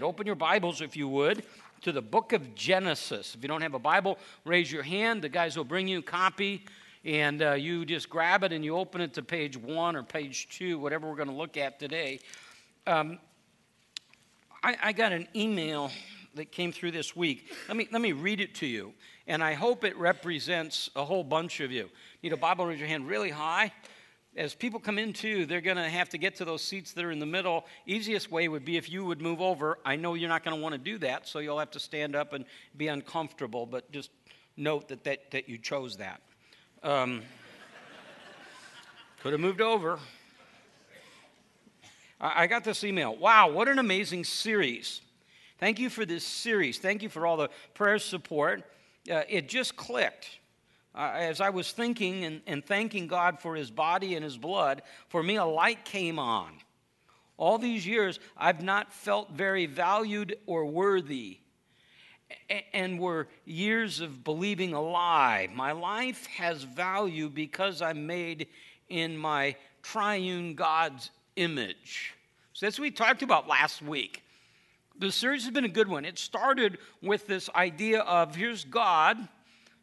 Open your Bibles, if you would, to the book of Genesis. If you don't have a Bible, raise your hand. The guys will bring you a copy, and uh, you just grab it and you open it to page one or page two, whatever we're going to look at today. Um, I, I got an email that came through this week. Let me, let me read it to you, and I hope it represents a whole bunch of you. Need a Bible? Raise your hand really high as people come in too, they're going to have to get to those seats that are in the middle. Easiest way would be if you would move over. I know you're not going to want to do that, so you'll have to stand up and be uncomfortable, but just note that, that, that you chose that. Um, could have moved over. I, I got this email. Wow, what an amazing series. Thank you for this series. Thank you for all the prayer support. Uh, it just clicked as I was thinking and, and thanking God for his body and his blood, for me a light came on. All these years, I've not felt very valued or worthy, and were years of believing a lie. My life has value because I'm made in my triune God's image. So that's what we talked about last week. The series has been a good one. It started with this idea of here's God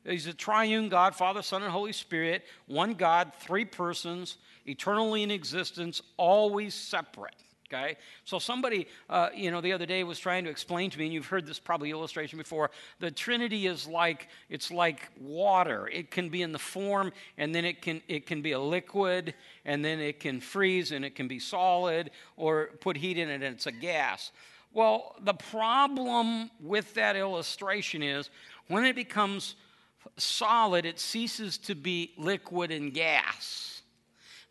He's a triune God, Father, Son, and Holy Spirit, one God, three persons, eternally in existence, always separate. Okay? So somebody, uh, you know, the other day was trying to explain to me, and you've heard this probably illustration before. The Trinity is like it's like water. It can be in the form, and then it can it can be a liquid, and then it can freeze, and it can be solid, or put heat in it, and it's a gas. Well, the problem with that illustration is when it becomes solid, it ceases to be liquid and gas.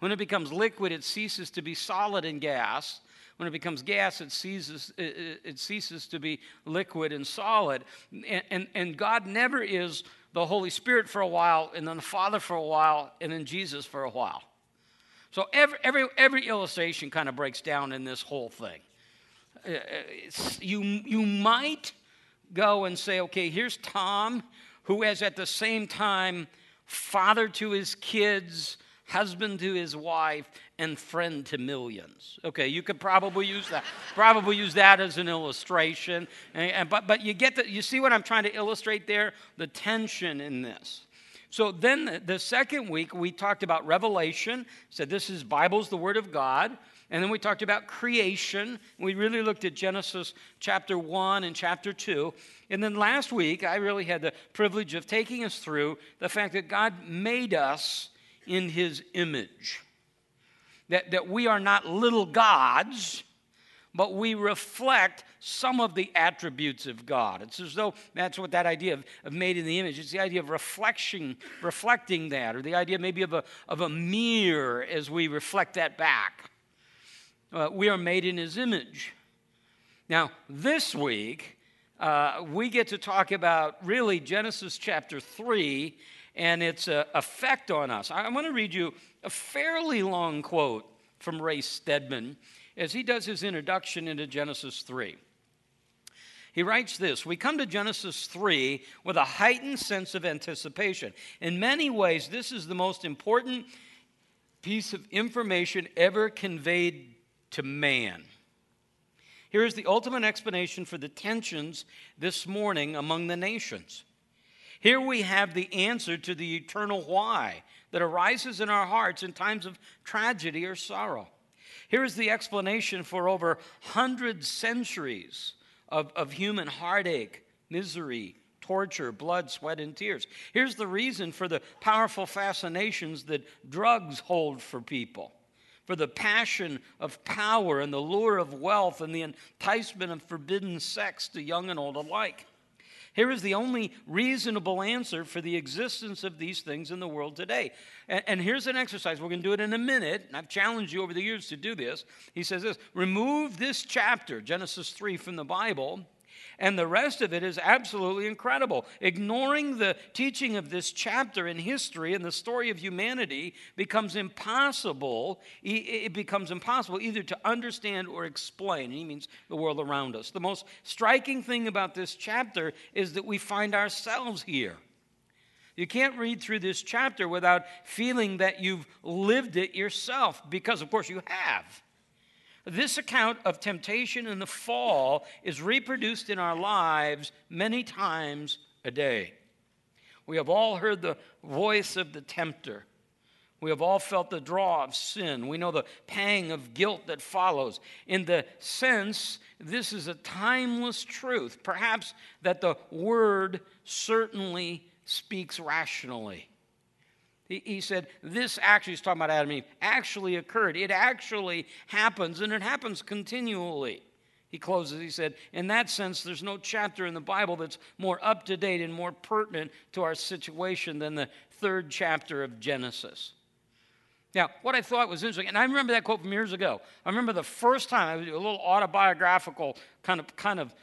When it becomes liquid, it ceases to be solid and gas. When it becomes gas, it ceases, it ceases to be liquid and solid. And, and, and God never is the Holy Spirit for a while, and then the Father for a while, and then Jesus for a while. So every, every, every illustration kind of breaks down in this whole thing. Uh, you, you might go and say, okay, here's Tom who is at the same time father to his kids, husband to his wife, and friend to millions. Okay, you could probably use that. probably use that as an illustration. And, and, but, but you get the, you see what I'm trying to illustrate there? The tension in this. So then the, the second week we talked about Revelation. Said this is Bible's the Word of God. And then we talked about creation. We really looked at Genesis chapter 1 and chapter 2. And then last week, I really had the privilege of taking us through the fact that God made us in his image. That, that we are not little gods, but we reflect some of the attributes of God. It's as though that's what that idea of, of made in the image. It's the idea of reflection, reflecting that, or the idea maybe of a, of a mirror as we reflect that back uh, we are made in his image. Now, this week, uh, we get to talk about really Genesis chapter 3 and its uh, effect on us. I, want to read you a fairly long quote from Ray Stedman as he does his introduction into Genesis 3. He writes this We come to Genesis 3 with a heightened sense of anticipation. In many ways, this is the most important piece of information ever conveyed to man. Here is the ultimate explanation for the tensions this morning among the nations. Here we have the answer to the eternal why that arises in our hearts in times of tragedy or sorrow. Here is the explanation for over 100 centuries of, of human heartache, misery, torture, blood, sweat, and tears. Here's the reason for the powerful fascinations that drugs hold for people for the passion of power and the lure of wealth and the enticement of forbidden sex to young and old alike. Here is the only reasonable answer for the existence of these things in the world today. And, and here's an exercise. We're going to do it in a minute. I've challenged you over the years to do this. He says this Remove this chapter, Genesis 3, from the Bible, and the rest of it is absolutely incredible. Ignoring the teaching of this chapter in history and the story of humanity becomes impossible. It becomes impossible either to understand or explain. he means the world around us. The most striking thing about this chapter is that we find ourselves here. You can't read through this chapter without feeling that you've lived it yourself, because, of course, you have. This account of temptation and the fall is reproduced in our lives many times a day. We have all heard the voice of the tempter. We have all felt the draw of sin. We know the pang of guilt that follows. In the sense, this is a timeless truth, perhaps that the word certainly speaks rationally. He, said, This actually, he's talking about Adam and Eve, actually occurred. It actually happens, and it happens continually. He closes, he said, In that sense, there's no chapter in the Bible that's more up to date and more pertinent to our situation than the third chapter of Genesis. Now, what I thought was interesting, and I remember that quote from years ago. I remember the first time I was a little autobiographical, kind of, kind of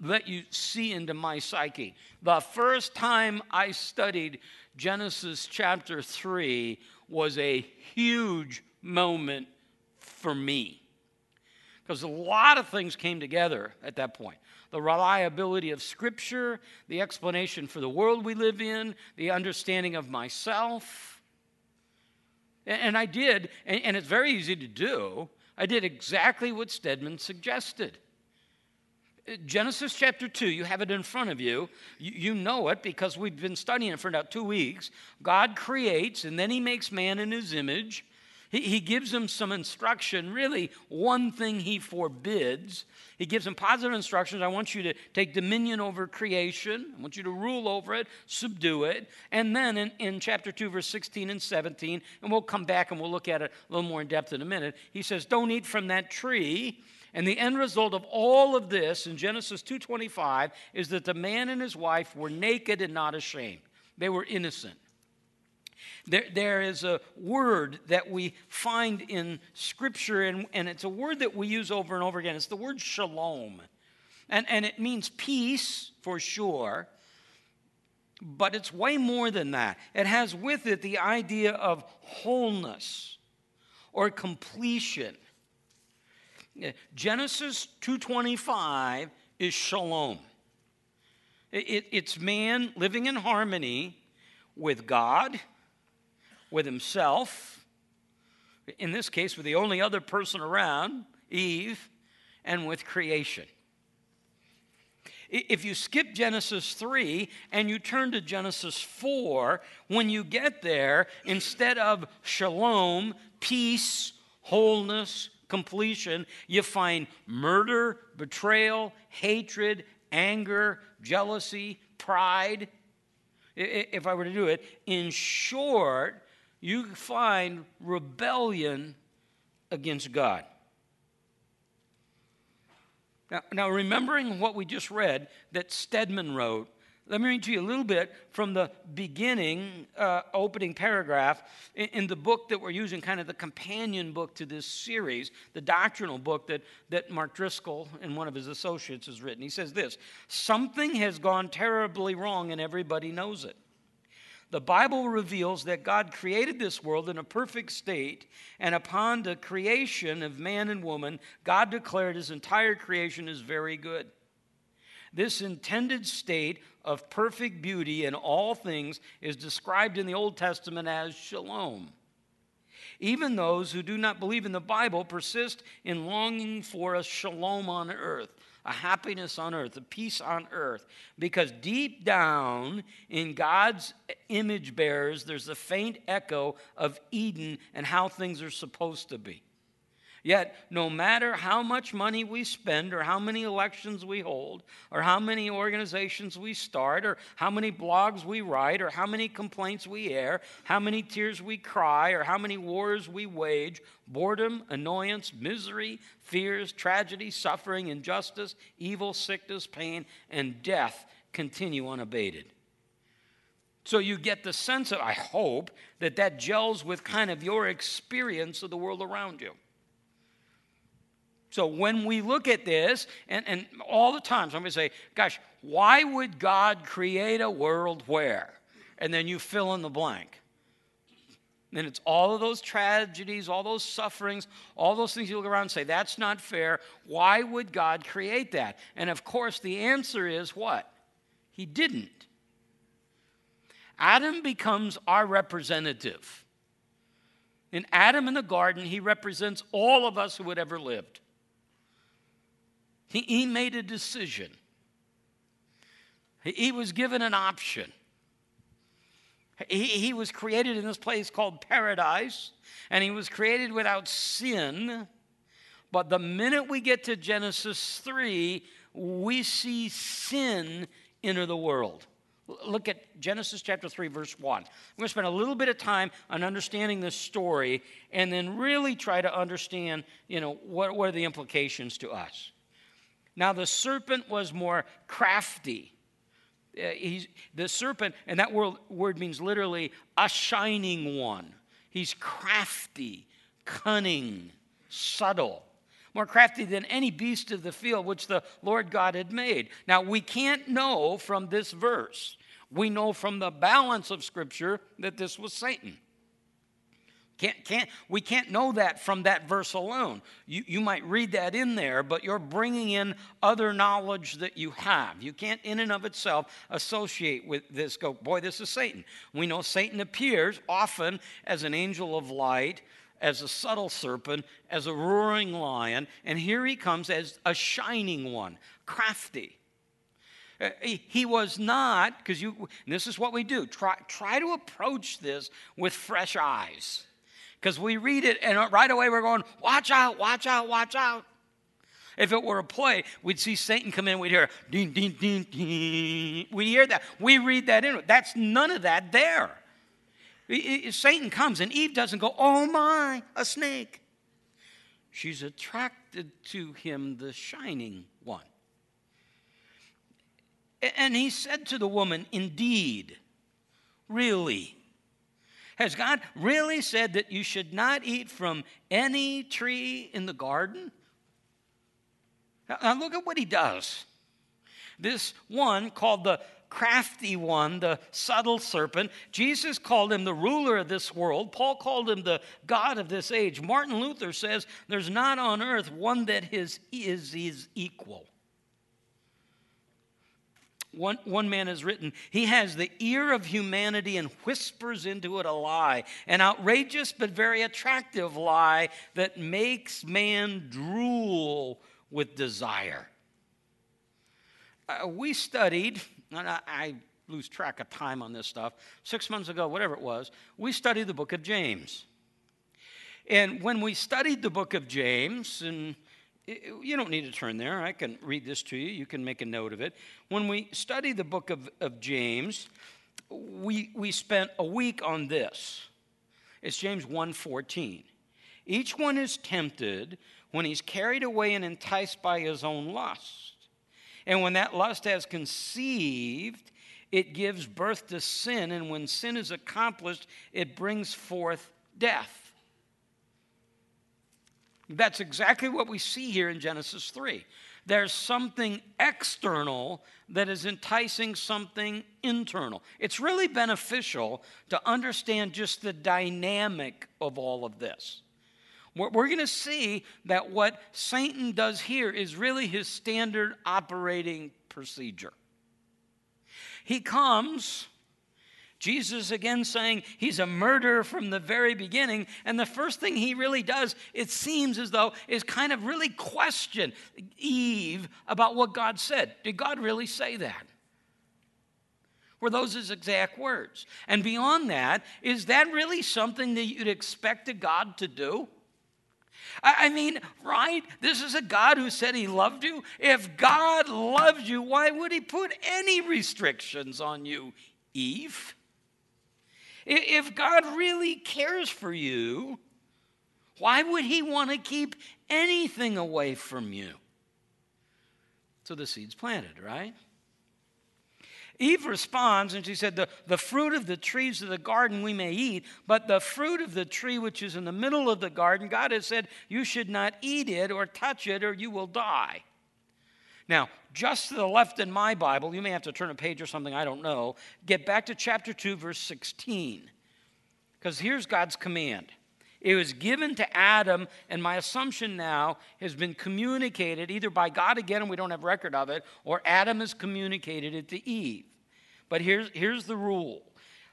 let you see into my psyche. The first time I studied Genesis chapter 3 was a huge moment for me. Because a lot of things came together at that point the reliability of Scripture, the explanation for the world we live in, the understanding of myself. And I did, and it's very easy to do, I did exactly what Stedman suggested. Genesis chapter 2, you have it in front of you. you. know it because we've been studying it for about two weeks. God creates, and then He makes man in His image. He, he gives him some instruction, really, one thing He forbids. He gives him positive instructions. I want you to take dominion over creation, I want you to rule over it, subdue it. And then in, in chapter 2, verse 16 and 17, and we'll come back and we'll look at it a little more in depth in a minute, He says, Don't eat from that tree and the end result of all of this in Genesis 2:25 is that the man and his wife were naked and not ashamed. They were innocent. There, there is a word that we find in Scripture, and, and it's a word that we use over and over again. It's the word shalom. And, and it means peace for sure, but it's way more than that. It has with it the idea of wholeness or completion. Genesis 2:25 is shalom. It, it's man living in harmony with God, with himself, in this case, with the only other person around, Eve, and with creation. If you skip Genesis 3 and you turn to Genesis 4, when you get there, instead of shalom, peace, wholeness, completion, you find murder, betrayal, hatred, anger, jealousy, pride. If I were to do it, in short, you find rebellion against God. Now, now, remembering what we just read that Stedman wrote, let me read to you a little bit from the beginning, uh, opening paragraph in, in, the book that we're using, kind of the companion book to this series, the doctrinal book that, that Mark Driscoll and one of his associates has written. He says this Something has gone terribly wrong, and everybody knows it. The Bible reveals that God created this world in a perfect state, and upon the creation of man and woman, God declared his entire creation is very good. This intended state of perfect beauty in all things is described in the Old Testament as shalom. Even those who do not believe in the Bible persist in longing for a shalom on earth, a happiness on earth, a peace on earth, because deep down in God's image bearers, there's a faint echo of Eden and how things are supposed to be. Yet, no matter how much money we spend, or how many elections we hold, or how many organizations we start, or how many blogs we write, or how many complaints we air, how many tears we cry, or how many wars we wage, boredom, annoyance, misery, fears, tragedy, suffering, injustice, evil, sickness, pain, and death continue unabated. So you get the sense of, I hope, that that gels with kind of your experience of the world around you. So when we look at this, and, and all the time somebody say, gosh, why would God create a world where? And then you fill in the blank. And it's all of those tragedies, all those sufferings, all those things you look around and say, that's not fair. Why would God create that? And of course, the answer is what? He didn't. Adam becomes our representative. In Adam in the garden, he represents all of us who had ever lived. He, he made a decision. He, he was given an option. He, he was created in this place called paradise, and he was created without sin. But the minute we get to Genesis 3, we see sin enter the world. Look at Genesis chapter 3, verse 1. We're going to spend a little bit of time on understanding this story and then really try to understand, you know, what, what are the implications to us. Now, the serpent was more crafty. Uh, he's, the serpent, and that word, word means literally a shining one. He's crafty, cunning, subtle more crafty than any beast of the field which the Lord God had made. Now, we can't know from this verse. We know from the balance of Scripture that this was Satan. Can't, can't, we can't know that from that verse alone. You, you might read that in there, but you're bringing in other knowledge that you have. You can't, in and of itself, associate with this, go, boy, this is Satan. We know Satan appears often as an angel of light as a subtle serpent, as a roaring lion, and here he comes as a shining one, crafty. Uh, he was not, because you, this is what we do, try, try to approach this with fresh eyes. Because we read it and right away we're going, watch out, watch out, watch out. If it were a play, we'd see Satan come in, we'd hear ding, ding, ding, ding. We hear that. We read that in. That's none of that there. Satan comes and Eve doesn't go, oh my, a snake. She's attracted to him, the shining one. And he said to the woman, Indeed, really. Has God really said that you should not eat from any tree in the garden? Now, look at what he does. This one called the crafty one, the subtle serpent. Jesus called him the ruler of this world. Paul called him the God of this age. Martin Luther says there's not on earth one that is, is his equal. One, one man has written, He has the ear of humanity and whispers into it a lie, an outrageous but very attractive lie that makes man drool with desire. Uh, we studied and I, I lose track of time on this stuff. Six months ago, whatever it was, we studied the book of James. And when we studied the book of James, and you don't need to turn there, I can read this to you, you can make a note of it. When we studied the book of, of James, we, we spent a week on this. It's James 1:14. Each one is tempted when he's carried away and enticed by his own lust. And when that lust has conceived, it gives birth to sin. And when sin is accomplished, it brings forth death. That's exactly what we see here in Genesis 3. There's something external that is enticing something internal. It's really beneficial to understand just the dynamic of all of this. We're going to see that what Satan does here is really his standard operating procedure. He comes, Jesus again saying he's a murderer from the very beginning, and the first thing he really does, it seems as though, is kind of really question Eve about what God said. Did God really say that? Were those his exact words? And beyond that, is that really something that you'd expect a God to do? I mean, right? This is a God who said he loved you. If God loves you, why would he put any restrictions on you, Eve? If God really cares for you, why would he want to keep anything away from you? So the seed's planted, right? Eve responds and she said, the, the fruit of the trees of the garden we may eat, but the fruit of the tree which is in the middle of the garden, God has said, You should not eat it or touch it or you will die. Now, just to the left in my Bible, you may have to turn a page or something, I don't know. Get back to chapter 2, verse 16. Because here's God's command. It was given to Adam, and my assumption now has been communicated either by God again, and we don't have record of it, or Adam has communicated it to Eve. But here's, here's the rule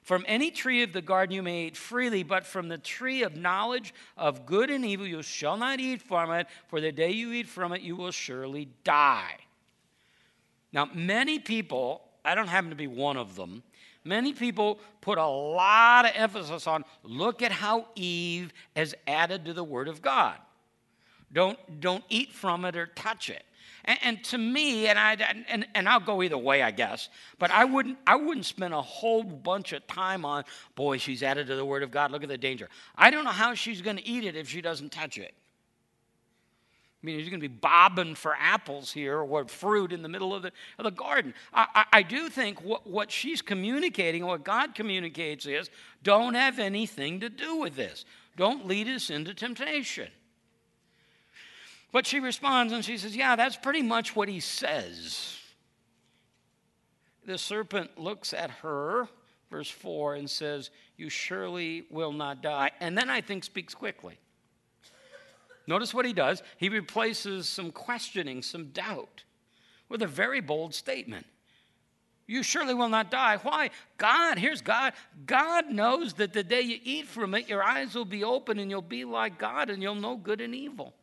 From any tree of the garden you may eat freely, but from the tree of knowledge of good and evil you shall not eat from it, for the day you eat from it you will surely die. Now, many people, I don't happen to be one of them, many people put a lot of emphasis on look at how Eve has added to the Word of God. Don't, don't eat from it or touch it. And, and, to me, and, I, and, and I'll go either way, I guess, but I wouldn't, I wouldn't spend a whole bunch of time on, boy, she's added to the Word of God. Look at the danger. I don't know how she's going to eat it if she doesn't touch it. I mean, she's going to be bobbing for apples here or fruit in the middle of the, of the garden. I, I, I do think what, what she's communicating, what God communicates is don't have anything to do with this. Don't lead us into temptation. But she responds and she says, Yeah, that's pretty much what he says. The serpent looks at her, verse 4, and says, You surely will not die. And then I think speaks quickly. Notice what he does. He replaces some questioning, some doubt, with a very bold statement. You surely will not die. Why? God, here's God. God knows that the day you eat from it, your eyes will be open and you'll be like God and you'll know good and evil.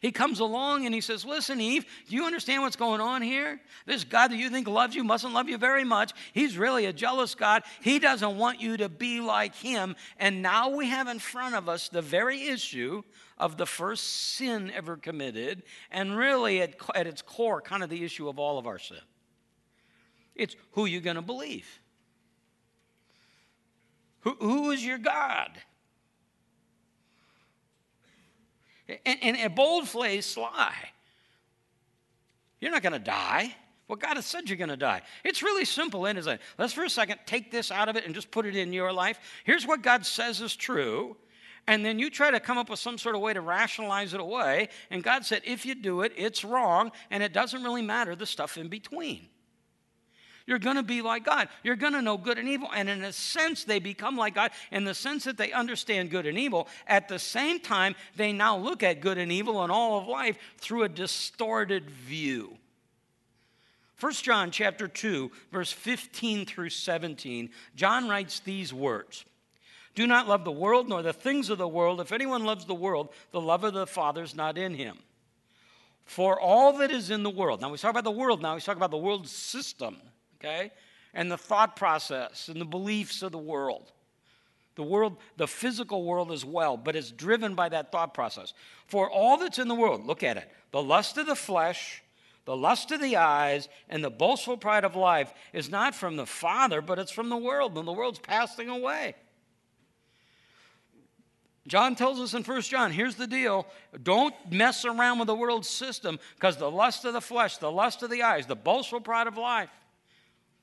He comes along and he says, Listen, Eve, do you understand what's going on here? This God that you think loves you mustn't love you very much. He's really a jealous God. He doesn't want you to be like him. And now we have in front of us the very issue of the first sin ever committed, and really at, at its core, kind of the issue of all of our sin. It's who you're going to believe. Who, who is your God? And, and a bold faced lie. You're not going to die. Well, God has said you're going to die. It's really simple, isn't it? Let's for a second take this out of it and just put it in your life. Here's what God says is true. And then you try to come up with some sort of way to rationalize it away. And God said, if you do it, it's wrong. And it doesn't really matter the stuff in between. You're going to be like God. You're going to know good and evil. And in a sense, they become like God in the sense that they understand good and evil. At the same time, they now look at good and evil and all of life through a distorted view. 1 John chapter 2 verse 15 through 17 John writes these words Do not love the world nor the things of the world if anyone loves the world the love of the father is not in him For all that is in the world Now we talk about the world now we talk about the world system okay? And the thought process and the beliefs of the world. The world, the physical world as well, but it's driven by that thought process. For all that's in the world, look at it the lust of the flesh, the lust of the eyes, and the boastful pride of life is not from the Father, but it's from the world, and the world's passing away. John tells us in 1 John, here's the deal. Don't mess around with the world system because the lust of the flesh, the lust of the eyes, the boastful pride of life,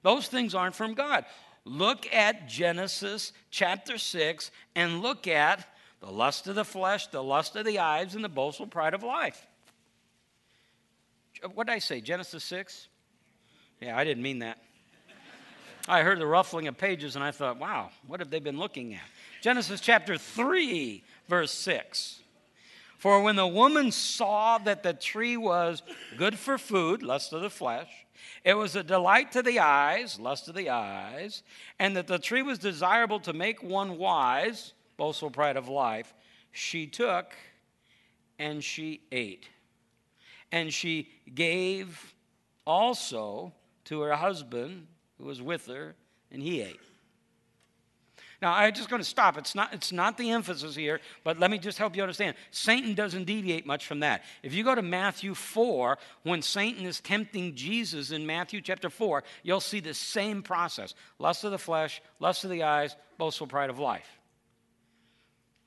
those things aren't from God. Look at Genesis chapter 6 and look at the lust of the flesh, the lust of the eyes, and the boastful pride of life. What did I say? Genesis 6? Yeah, I didn't mean that. I heard the ruffling of pages and I thought, wow, what have they been looking at? Genesis chapter 3, verse 6. For when the woman saw that the tree was good for food, lust of the flesh, it was a delight to the eyes, lust of the eyes, and that the tree was desirable to make one wise, boastful pride of life. She took and she ate. And she gave also to her husband who was with her, and he ate. Now, I'm just going to stop. It's not, it's not the emphasis here, but let me just help you understand. Satan doesn't deviate much from that. If you go to Matthew 4, when Satan is tempting Jesus in Matthew chapter 4, you'll see the same process lust of the flesh, lust of the eyes, boastful pride of life.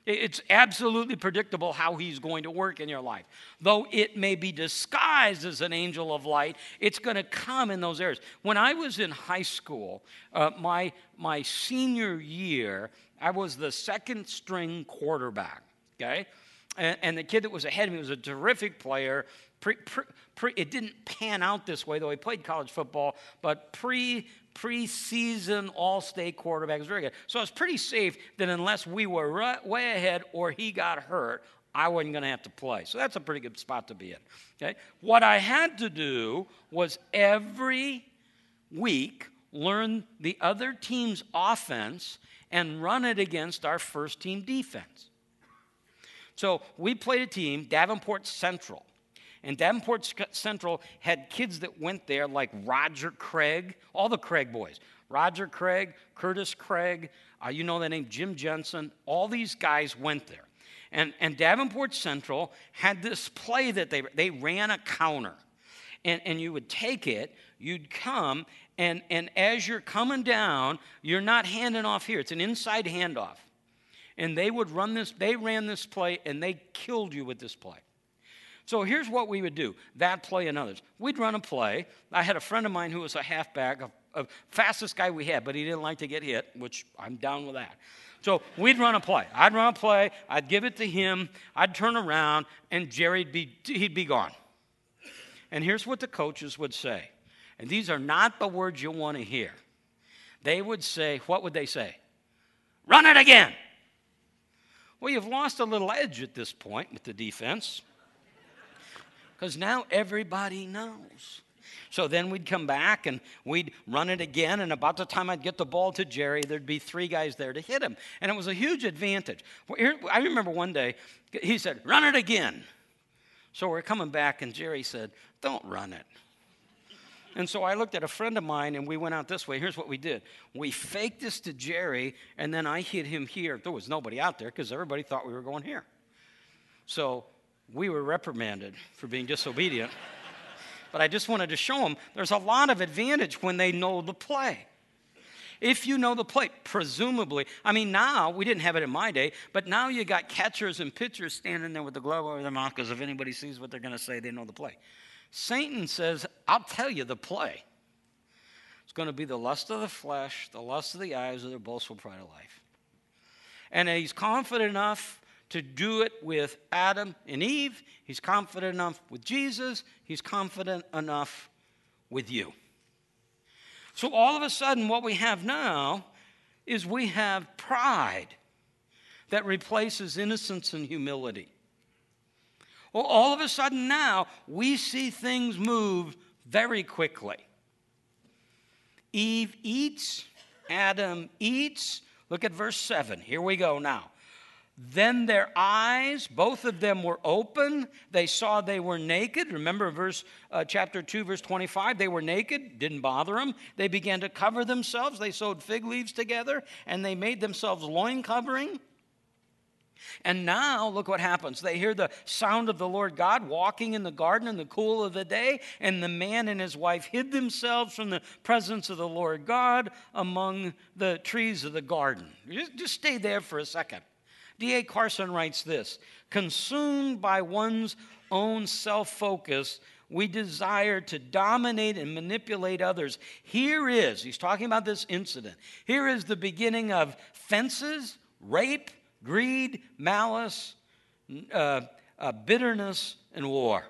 It's absolutely predictable how he's going to work in your life. Though it may be disguised as an angel of light, it's going to come in those areas. When I was in high school, uh, my, my senior year, I was the second string quarterback, okay? And, and the kid that was ahead of me was a terrific player. Pre, pre, pre, it didn't pan out this way, though he played college football, but pre preseason all state quarterback. Was very good. So I was pretty safe that unless we were right, way ahead or he got hurt, I wasn't going to have to play. So that's a pretty good spot to be in. Okay? What I had to do was every week learn the other team's offense and run it against our first team defense. So we played a team, Davenport Central. And Davenport Central had kids that went there like Roger Craig, all the Craig boys. Roger Craig, Curtis Craig, uh, you know the name Jim Jensen, all these guys went there. And, and Davenport Central had this play that they, they ran a counter. And, and you would take it, you'd come, and, and as you're coming down, you're not handing off here. It's an inside handoff. And they would run this, they ran this play, and they killed you with this play. So here's what we would do that play and others. We'd run a play. I had a friend of mine who was a halfback, a, a fastest guy we had, but he didn't like to get hit, which I'm down with that. So we'd run a play. I'd run a play. I'd give it to him. I'd turn around, and Jerry'd be he'd be gone. And here's what the coaches would say, and these are not the words you want to hear. They would say, what would they say? Run it again. Well, you've lost a little edge at this point with the defense because now everybody knows. So then we'd come back and we'd run it again. And about the time I'd get the ball to Jerry, there'd be three guys there to hit him. And it was a huge advantage. I remember one day, he said, Run it again. So we're coming back, and Jerry said, Don't run it. And so I looked at a friend of mine and we went out this way. Here's what we did we faked this to Jerry, and then I hit him here. There was nobody out there because everybody thought we were going here. So we were reprimanded for being disobedient but I just wanted to show them there's a lot of advantage when they know the play. If you know the play, presumably, I mean, now we didn't have it in my day, but now you got catchers and pitchers standing there with the glove over their mouth because if anybody sees what they're going to say, they know the play. Satan says, I'll tell you the play. It's going to be the lust of the flesh, the lust of the eyes, or the boastful pride of life. And he's confident enough to do it with Adam and Eve. He's confident enough with Jesus. He's confident enough with you. So all of a sudden, what we have now is we have pride that replaces innocence and humility. Well, all of a sudden now, we see things move very quickly. Eve eats, Adam eats. Look at verse 7. Here we go now. Then their eyes, both of them were open. They saw they were naked. Remember verse uh, chapter 2 verse 25, they were naked, didn't bother them. They began to cover themselves. They sewed fig leaves together and they made themselves loin covering. And now, look what happens. They hear the sound of the Lord God walking in the garden in the cool of the day, and the man and his wife hid themselves from the presence of the Lord God among the trees of the garden. Just, just stay there for a second. D.A. Carson writes this Consumed by one's own self focus, we desire to dominate and manipulate others. Here is, he's talking about this incident, here is the beginning of fences, rape, greed, malice, uh, uh, bitterness, and war.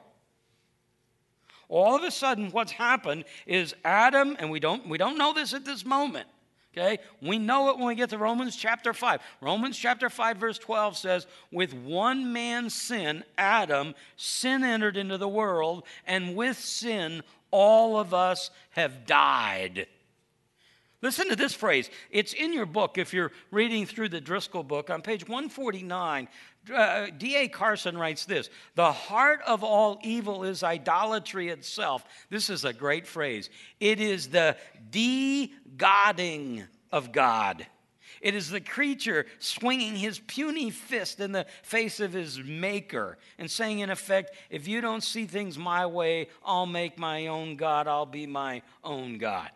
All of a sudden, what's happened is Adam, and we don't, we don't know this at this moment, Okay? We know it when we get to Romans chapter 5. Romans chapter 5, verse 12 says, With one man's sin, Adam, sin entered into the world, and with sin, all of us have died. Listen to this phrase. It's in your book if you're reading through the Driscoll book. On page 149, uh, D.A. Carson writes this The heart of all evil is idolatry itself. This is a great phrase. It is the de godding of God. It is the creature swinging his puny fist in the face of his maker and saying, in effect, if you don't see things my way, I'll make my own God, I'll be my own God.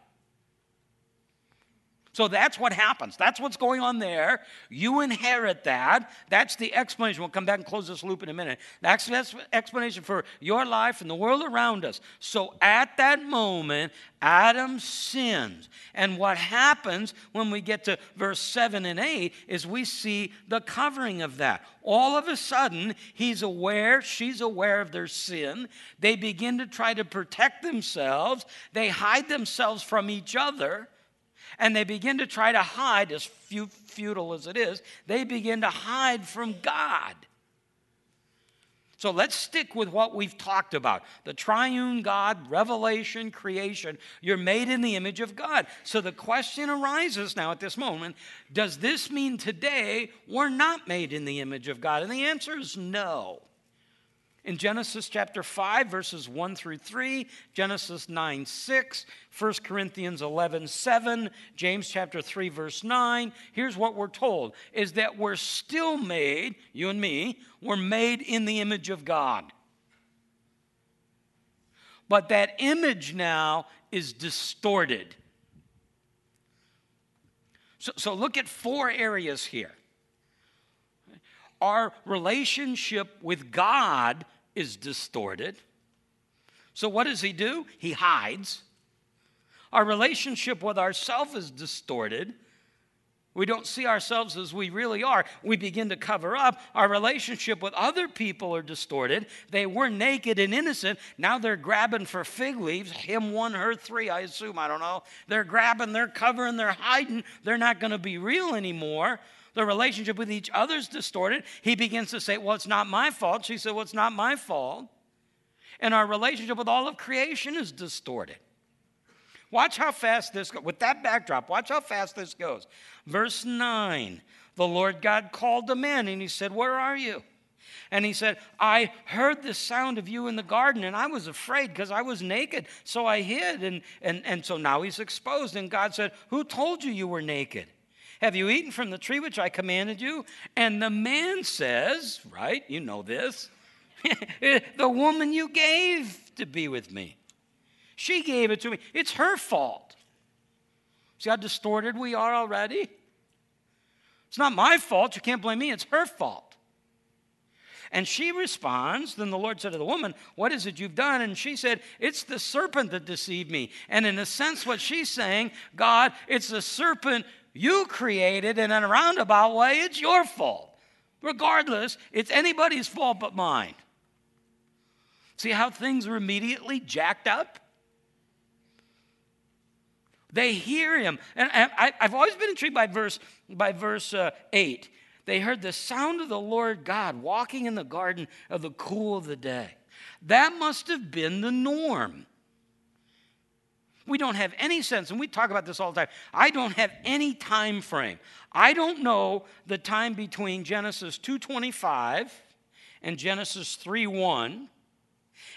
So that's what happens. That's what's going on there. You inherit that. That's the explanation. We'll come back and close this loop in a minute. That's the explanation for your life and the world around us. So at that moment, Adam sins. And what happens when we get to verse 7 and 8 is we see the covering of that. All of a sudden, he's aware, she's aware of their sin. They begin to try to protect themselves, they hide themselves from each other and they begin to try to hide, as futile as it is, they begin to hide from God. So let's stick with what we've talked about the triune God, revelation, creation. You're made in the image of God. So the question arises now at this moment does this mean today we're not made in the image of God? And the answer is no in Genesis chapter 5, verses 1 through 3, Genesis 9, 6, 1 Corinthians 11, 7, James chapter 3, verse 9. Here's what we're told is that we're still made, you and me, we're made in the image of God. But that image now is distorted. So, so look at four areas here. Our relationship with God is distorted. So, what does he do? He hides. Our relationship with ourselves is distorted. We don't see ourselves as we really are. We begin to cover up. Our relationship with other people are distorted. They were naked and innocent. Now they're grabbing for fig leaves. Him one, her three, I assume. I don't know. They're grabbing, they're covering, they're hiding. They're not going to be real anymore the relationship with each other's distorted, he begins to say, Well, it's not my fault. She said, Well, it's not my fault. And our relationship with all of creation is distorted. Watch how fast this goes. With that backdrop, watch how fast this goes. Verse 9 The Lord God called the man and he said, Where are you? And he said, I heard the sound of you in the garden, and I was afraid because I was naked. So I hid. And, and, and so now he's exposed. And God said, Who told you you were naked? Have you eaten from the tree which I commanded you? And the man says, right, you know this, the woman you gave to be with me. She gave it to me. It's her fault. See how distorted we are already? It's not my fault. You can't blame me. It's her fault. And she responds, Then the Lord said to the woman, What is it you've done? And she said, It's the serpent that deceived me. And in a sense, what she's saying, God, it's the serpent you created, in a roundabout way, it's your fault. Regardless, it's anybody's fault but mine. See how things are immediately jacked up? They hear him. And I, have always been intrigued by verse, by verse uh, 8. They heard the sound of the Lord God walking in the garden of the cool of the day. That must have been the norm. We don't have any sense, and we talk about this all the time. I don't have any time frame. I don't know the time between Genesis 2:25 and Genesis 3:1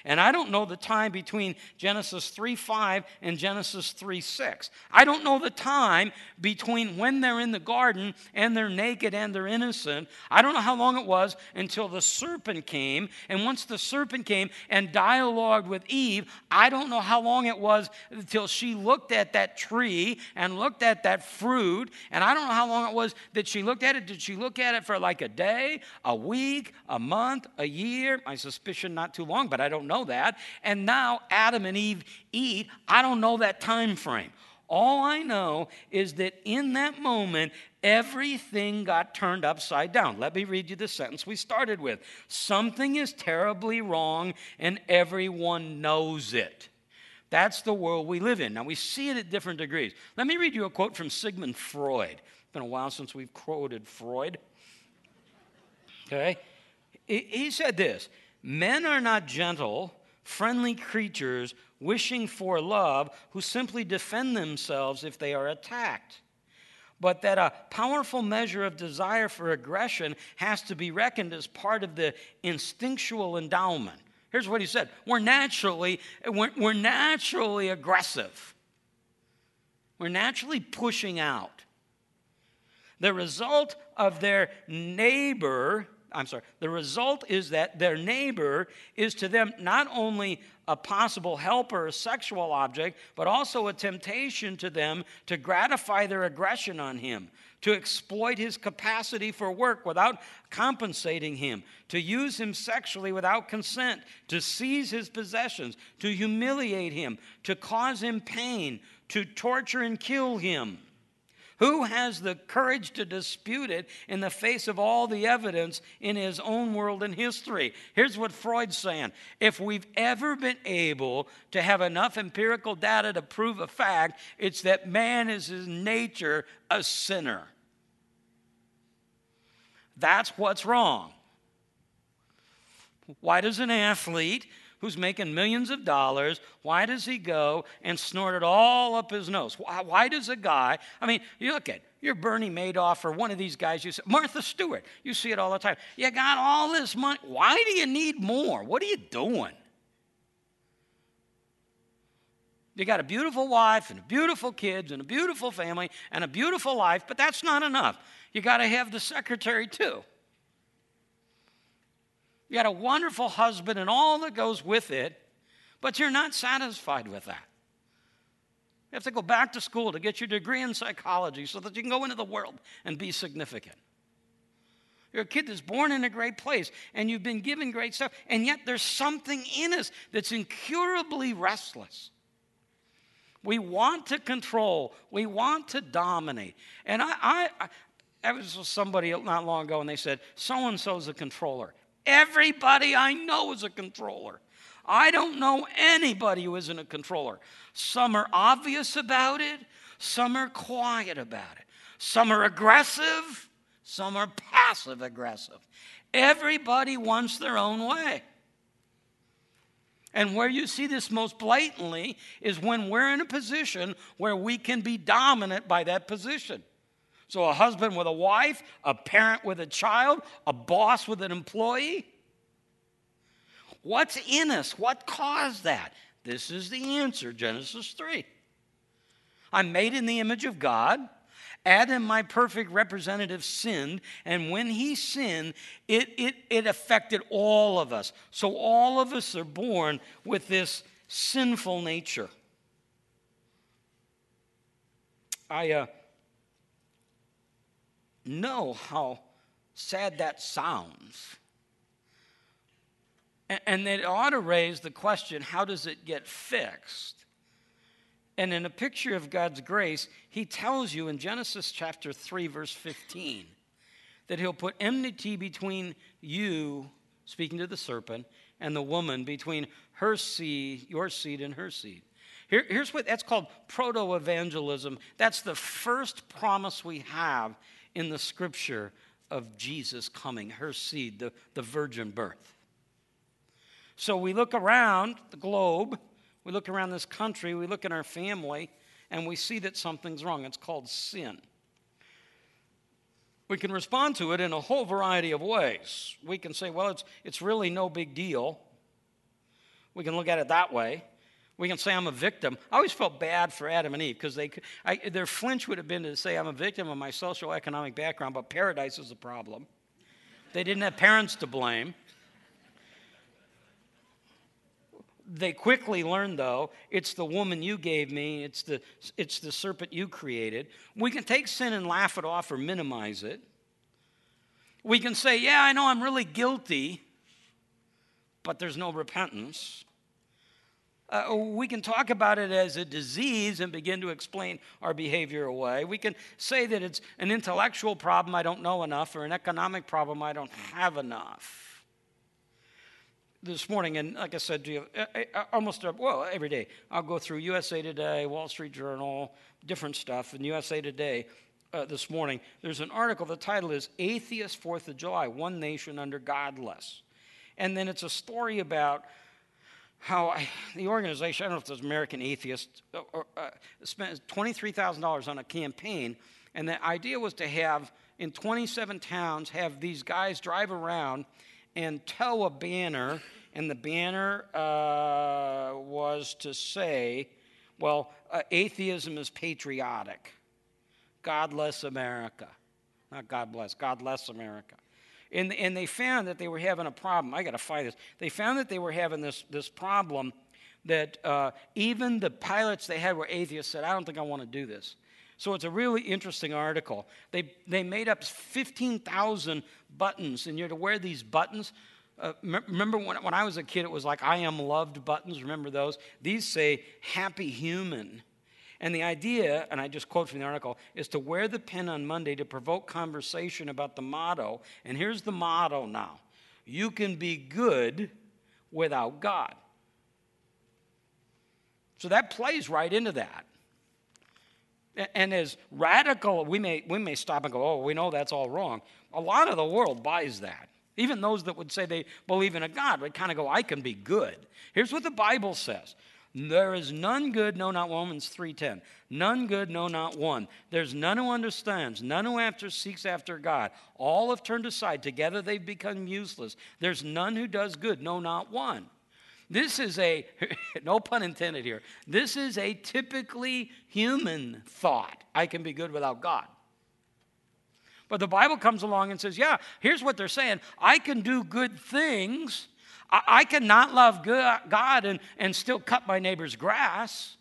and I don't know the time between Genesis 3 5 and Genesis 3 6. I don't know the time between when they're in the garden and they're naked and they're innocent. I don't know how long it was until the serpent came. And once the serpent came and dialogued with Eve, I don't know how long it was until she looked at that tree and looked at that fruit. And I don't know how long it was that she looked at it. Did she look at it for like a day, a week, a month, a year? My suspicion, not too long, but I don't know that. And now Adam and Eve eat. I don't know that time frame. All I know is that in that moment, everything got turned upside down. Let me read you the sentence we started with. Something is terribly wrong, and everyone knows it. That's the world we live in. Now, we see it at different degrees. Let me read you a quote from Sigmund Freud. It's been a while since we've quoted Freud. Okay? He said this Men are not gentle, friendly creatures wishing for love who simply defend themselves if they are attacked. But that a powerful measure of desire for aggression has to be reckoned as part of the instinctual endowment. Here's what he said We're naturally, we're, we're naturally aggressive, we're naturally pushing out. The result of their neighbor I'm sorry, the result is that their neighbor is to them not only a possible helper, a sexual object, but also a temptation to them to gratify their aggression on him, to exploit his capacity for work without compensating him, to use him sexually without consent, to seize his possessions, to humiliate him, to cause him pain, to torture and kill him. Who has the courage to dispute it in the face of all the evidence in his own world and history? Here's what Freud's saying if we've ever been able to have enough empirical data to prove a fact, it's that man is his nature a sinner. That's what's wrong. Why does an athlete who's making millions of dollars, why does he go and snort it all up his nose? Why, why does a guy, I mean, you look at, you're Bernie Madoff or one of these guys, you see, Martha Stewart, you see it all the time. You got all this money. Why do you need more? What are you doing? You got a beautiful wife and beautiful kids and a beautiful family and a beautiful life, but that's not enough. You got to have the secretary too. You got a wonderful husband and all that goes with it, but you're not satisfied with that. You have to go back to school to get your degree in psychology so that you can go into the world and be significant. You're a kid that's born in a great place and you've been given great stuff, and yet there's something in us that's incurably restless. We want to control, we want to dominate. And I, I, I, I was with somebody not long ago and they said, so and so's a controller. Everybody I know is a controller. I don't know anybody who isn't a controller. Some are obvious about it, some are quiet about it. Some are aggressive, some are passive aggressive. Everybody wants their own way. And where you see this most blatantly is when we're in a position where we can be dominant by that position. So, a husband with a wife, a parent with a child, a boss with an employee. What's in us? What caused that? This is the answer Genesis 3. I'm made in the image of God. Adam, my perfect representative, sinned, and when he sinned, it, it, it affected all of us. So all of us are born with this sinful nature. I, uh, know how sad that sounds. And it ought to raise the question how does it get fixed? And in a picture of God's grace, he tells you in Genesis chapter 3, verse 15, that he'll put enmity between you, speaking to the serpent, and the woman, between her seed, your seed, and her seed. Here, here's what that's called protoevangelium. That's the first promise we have in the scripture of Jesus coming, her seed, the, the virgin birth. So we look around the globe, we look around this country, we look in our family, and we see that something's wrong. It's called sin. We can respond to it in a whole variety of ways. We can say, well, it's, it's really no big deal. We can look at it that way. We can say I'm a victim. I always felt bad for Adam and Eve because they I, their flinch would have been to say I'm a victim of my social economic background, but paradise is a problem. They didn't have parents to blame. They quickly learned, though, it's the woman you gave me, it's the, it's the serpent you created. We can take sin and laugh it off or minimize it. We can say, Yeah, I know I'm really guilty, but there's no repentance. Uh, we can talk about it as a disease and begin to explain our behavior away. We can say that it's an intellectual problem I don't know enough or an economic problem I don't have enough. This morning, and like I said to you, uh, uh, almost well every day, I'll go through USA Today, Wall Street Journal, different stuff. And USA Today uh, this morning, there's an article. The title is "Atheist Fourth of July: One Nation Under Godless," and then it's a story about how I, the organization, I don't know if it was American Atheists, uh, uh, spent $23,000 on a campaign, and the idea was to have, in 27 towns, have these guys drive around and tow a banner, and the banner uh, was to say, well, uh, atheism is patriotic. God bless America. Not God bless, God bless America. And, and they found that they were having a problem. I got to find this. They found that they were having this, this problem that uh, even the pilots they had were atheists said, I don't think I want to do this. So it's a really interesting article. They, they made up 15,000 buttons, and you're to wear these buttons. Uh, remember when, when I was a kid, it was like I am loved buttons. Remember those? These say happy human. And the idea, and I just quote from the article, is to wear the pin on Monday to provoke conversation about the motto. And here's the motto now you can be good without God. So that plays right into that. And as radical, we may, we may stop and go, oh, we know that's all wrong. A lot of the world buys that. Even those that would say they believe in a God would kind of go, I can be good. Here's what the Bible says. There is none good, no, not one. Romans 3.10. None good, no, not one. There's none who understands, none who after seeks after God. All have turned aside. Together they've become useless. There's none who does good, no, not one. This is a, no pun intended here, this is a typically human thought. I can be good without God. But the Bible comes along and says, yeah, here's what they're saying I can do good things. I, I cannot love God and, and still cut my neighbor's grass.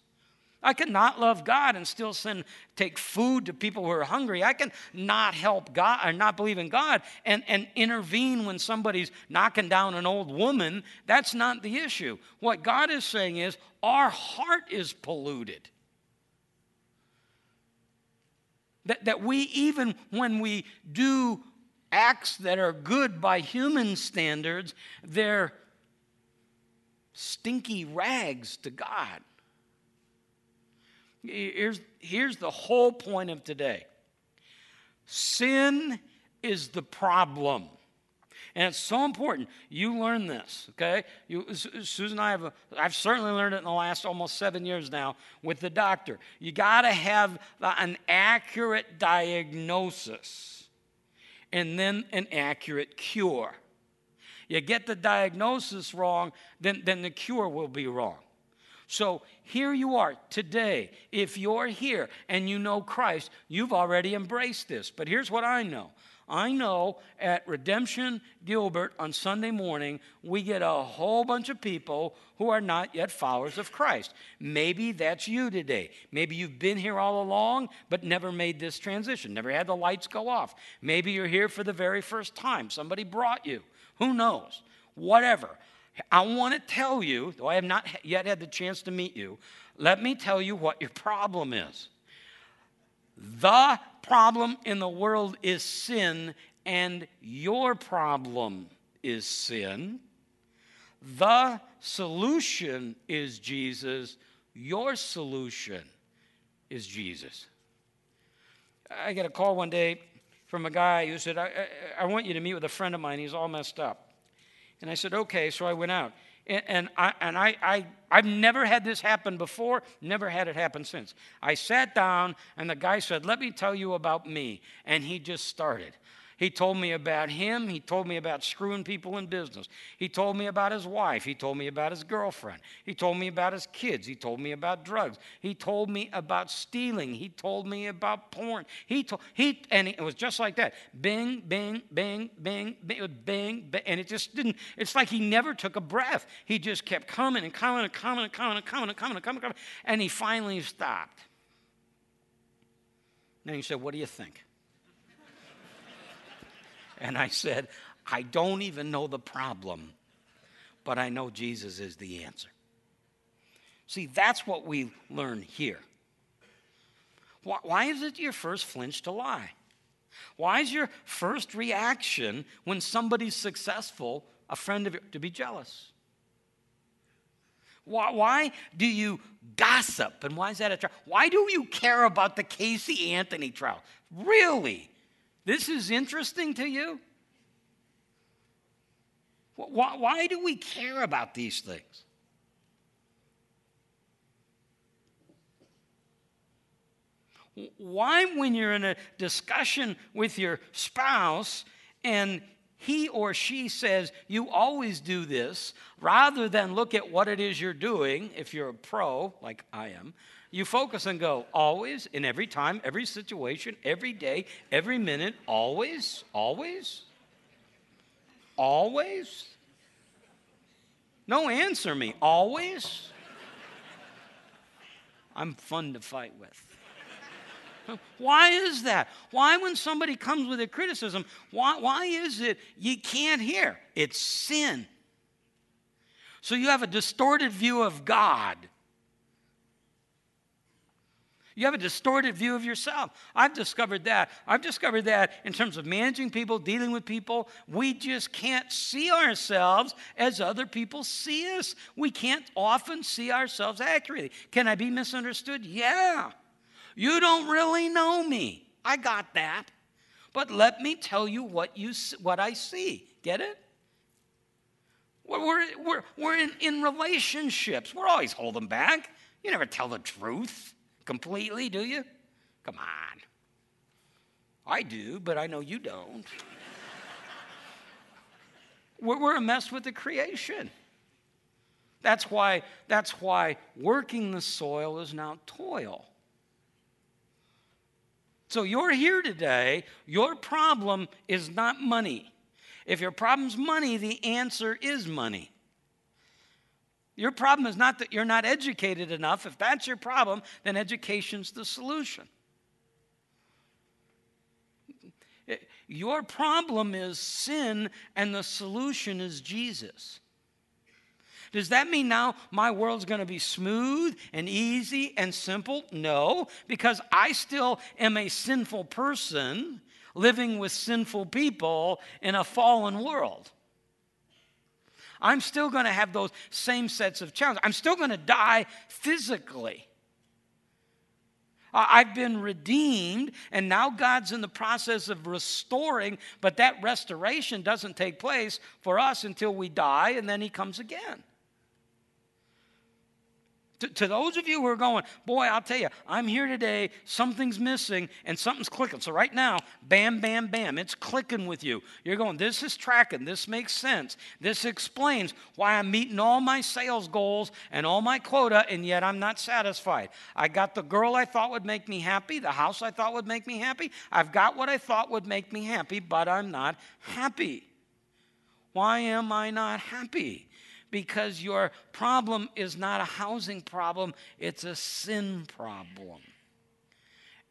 I can not love God and still send take food to people who are hungry. I can not help God or not believe in God and, and intervene when somebody's knocking down an old woman. That's not the issue. What God is saying is our heart is polluted. That, that we, even when we do acts that are good by human standards, they're stinky rags to God. Here's, here's the whole point of today sin is the problem. And it's so important you learn this, okay? You, Susan and I have, a, I've certainly learned it in the last almost seven years now with the doctor. You got to have an accurate diagnosis and then an accurate cure. You get the diagnosis wrong, then, then the cure will be wrong. So here you are today. If you're here and you know Christ, you've already embraced this. But here's what I know I know at Redemption Gilbert on Sunday morning, we get a whole bunch of people who are not yet followers of Christ. Maybe that's you today. Maybe you've been here all along, but never made this transition, never had the lights go off. Maybe you're here for the very first time. Somebody brought you. Who knows? Whatever. I want to tell you, though I have not yet had the chance to meet you, let me tell you what your problem is. The problem in the world is sin, and your problem is sin. The solution is Jesus. Your solution is Jesus. I got a call one day from a guy who said, I, I, I, want you to meet with a friend of mine. He's all messed up. And I said, okay. So I went out. And, and, I, and I, I, I've never had this happen before, never had it happen since. I sat down, and the guy said, Let me tell you about me. And he just started. He told me about him. He told me about screwing people in business. He told me about his wife. He told me about his girlfriend. He told me about his kids. He told me about drugs. He told me about stealing. He told me about porn. He told he and it was just like that. Bing, bing, bing, bing, bing, bing, bing and it just didn't. It's like he never took a breath. He just kept coming and coming and coming and coming and coming and coming and coming and coming, and he finally stopped. Then he said, "What do you think?" And I said, I don't even know the problem, but I know Jesus is the answer. See, that's what we learn here. Why is it your first flinch to lie? Why is your first reaction when somebody's successful, a friend of yours, to be jealous? Why, why do you gossip? And why is that a trial? Why do you care about the Casey Anthony trial? Really? This is interesting to you? Why, why do we care about these things? Why, when you're in a discussion with your spouse and he or she says, You always do this, rather than look at what it is you're doing, if you're a pro, like I am, you focus and go, always, in every time, every situation, every day, every minute, always, always, always. No, answer me, always. I'm fun to fight with. Why is that? Why, when somebody comes with a criticism, why, why is it you can't hear? It's sin. So you have a distorted view of God you have a distorted view of yourself. I've discovered that. I've discovered that in terms of managing people, dealing with people. We just can't see ourselves as other people see us. We can't often see ourselves accurately. Can I be misunderstood? Yeah. You don't really know me. I got that. But let me tell you what, you, what I see. Get it? We're, we're, we're in, in relationships. We're always holding back. You never tell the truth completely, do you? Come on. I do, but I know you don't. we're, a mess with the creation. That's why, that's why working the soil is now toil. So you're here today. Your problem is not money. If your problem's money, the answer is money. Your problem is not that you're not educated enough. If that's your problem, then education's the solution. Your problem is sin, and the solution is Jesus. Does that mean now my world's going to be smooth and easy and simple? No, because I still am a sinful person living with sinful people in a fallen world. I'm still going to have those same sets of challenges. I'm still going to die physically. I've been redeemed, and now God's in the process of restoring, but that restoration doesn't take place for us until we die, and then He comes again. To, to, those of you who are going, boy, I'll tell you, I'm here today, something's missing, and something's clicking. So, right now, bam, bam, bam, it's clicking with you. You're going, this is tracking, this makes sense. This explains why I'm meeting all my sales goals and all my quota, and yet I'm not satisfied. I got the girl I thought would make me happy, the house I thought would make me happy. I've got what I thought would make me happy, but I'm not happy. Why am I not happy? Because your problem is not a housing problem, it's a sin problem.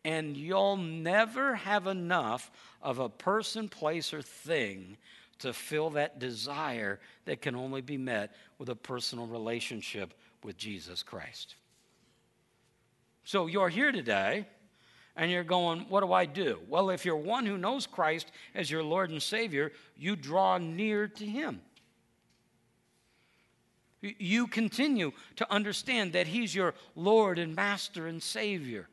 And you'll never have enough of a person, place, or thing to fill that desire that can only be met with a personal relationship with Jesus Christ. So you're here today and you're going, What do I do? Well, if you're one who knows Christ as your Lord and Savior, you draw near to Him. You continue to understand that He's your Lord and Master and Savior.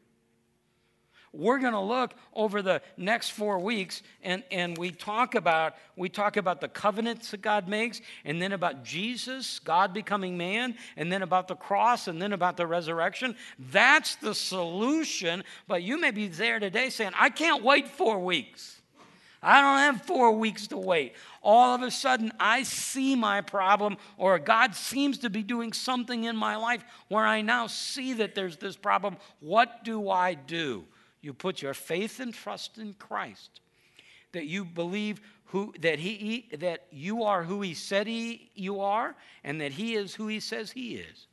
We're going to look over the next four weeks and, and we talk about we talk about the covenants that God makes, and then about Jesus, God becoming man, and then about the cross, and then about the resurrection. That's the solution. But you may be there today saying, I can't wait four weeks. I don't have four weeks to wait. All of a sudden, I see my problem, or God seems to be doing something in my life where I now see that there's this problem. What do I do? You put your faith and trust in Christ, that you believe who, that, he, that you are who He said he, you are, and that He is who He says He is.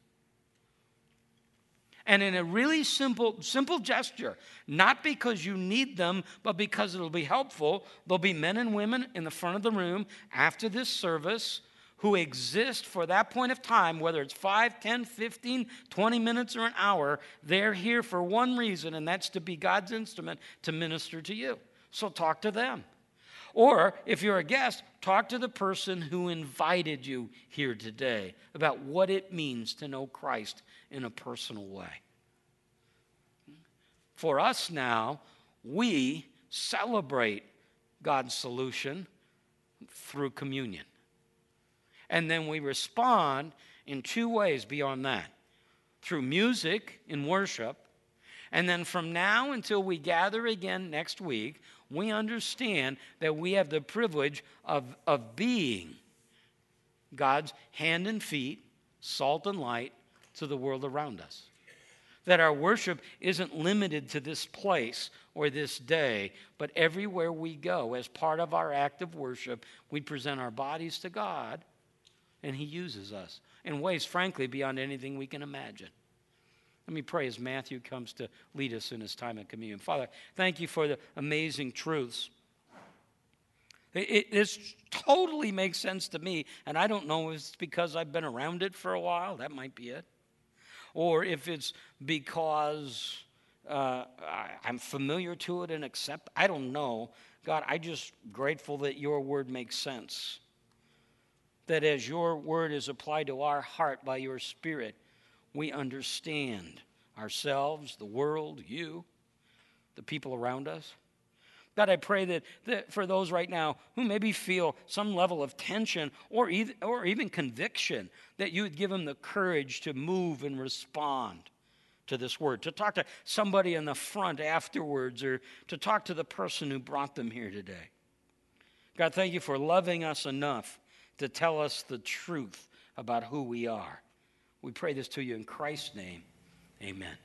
And in a really simple, simple gesture, not because you need them, but because it'll be helpful, there'll be men and women in the front of the room after this service who exist for that point of time, whether it's 5, 10, 15, 20 minutes, or an hour. They're here for one reason, and that's to be God's instrument to minister to you. So talk to them. Or if you're a guest, talk to the person who invited you here today about what it means to know Christ in a personal way. For us now, we celebrate God's solution through communion. And then we respond in two ways beyond that through music in worship. And then from now until we gather again next week, we understand that we have the privilege of, of being God's hand and feet, salt and light to the world around us. That our worship isn't limited to this place or this day, but everywhere we go, as part of our act of worship, we present our bodies to God, and He uses us in ways, frankly, beyond anything we can imagine. Let me pray as Matthew comes to lead us in his time of communion. Father, thank you for the amazing truths. It, this totally makes sense to me, and I don't know if it's because I've been around it for a while. That might be it. Or if it's because uh, I'm familiar to it and accept. I don't know. God, I just grateful that your word makes sense. That as your word is applied to our heart by your spirit, we understand ourselves, the world, you, the people around us. God, I pray that, that for those right now who maybe feel some level of tension or, either, or even conviction, that you would give them the courage to move and respond to this word, to talk to somebody in the front afterwards, or to talk to the person who brought them here today. God, thank you for loving us enough to tell us the truth about who we are. We pray this to you in Christ's name. Amen.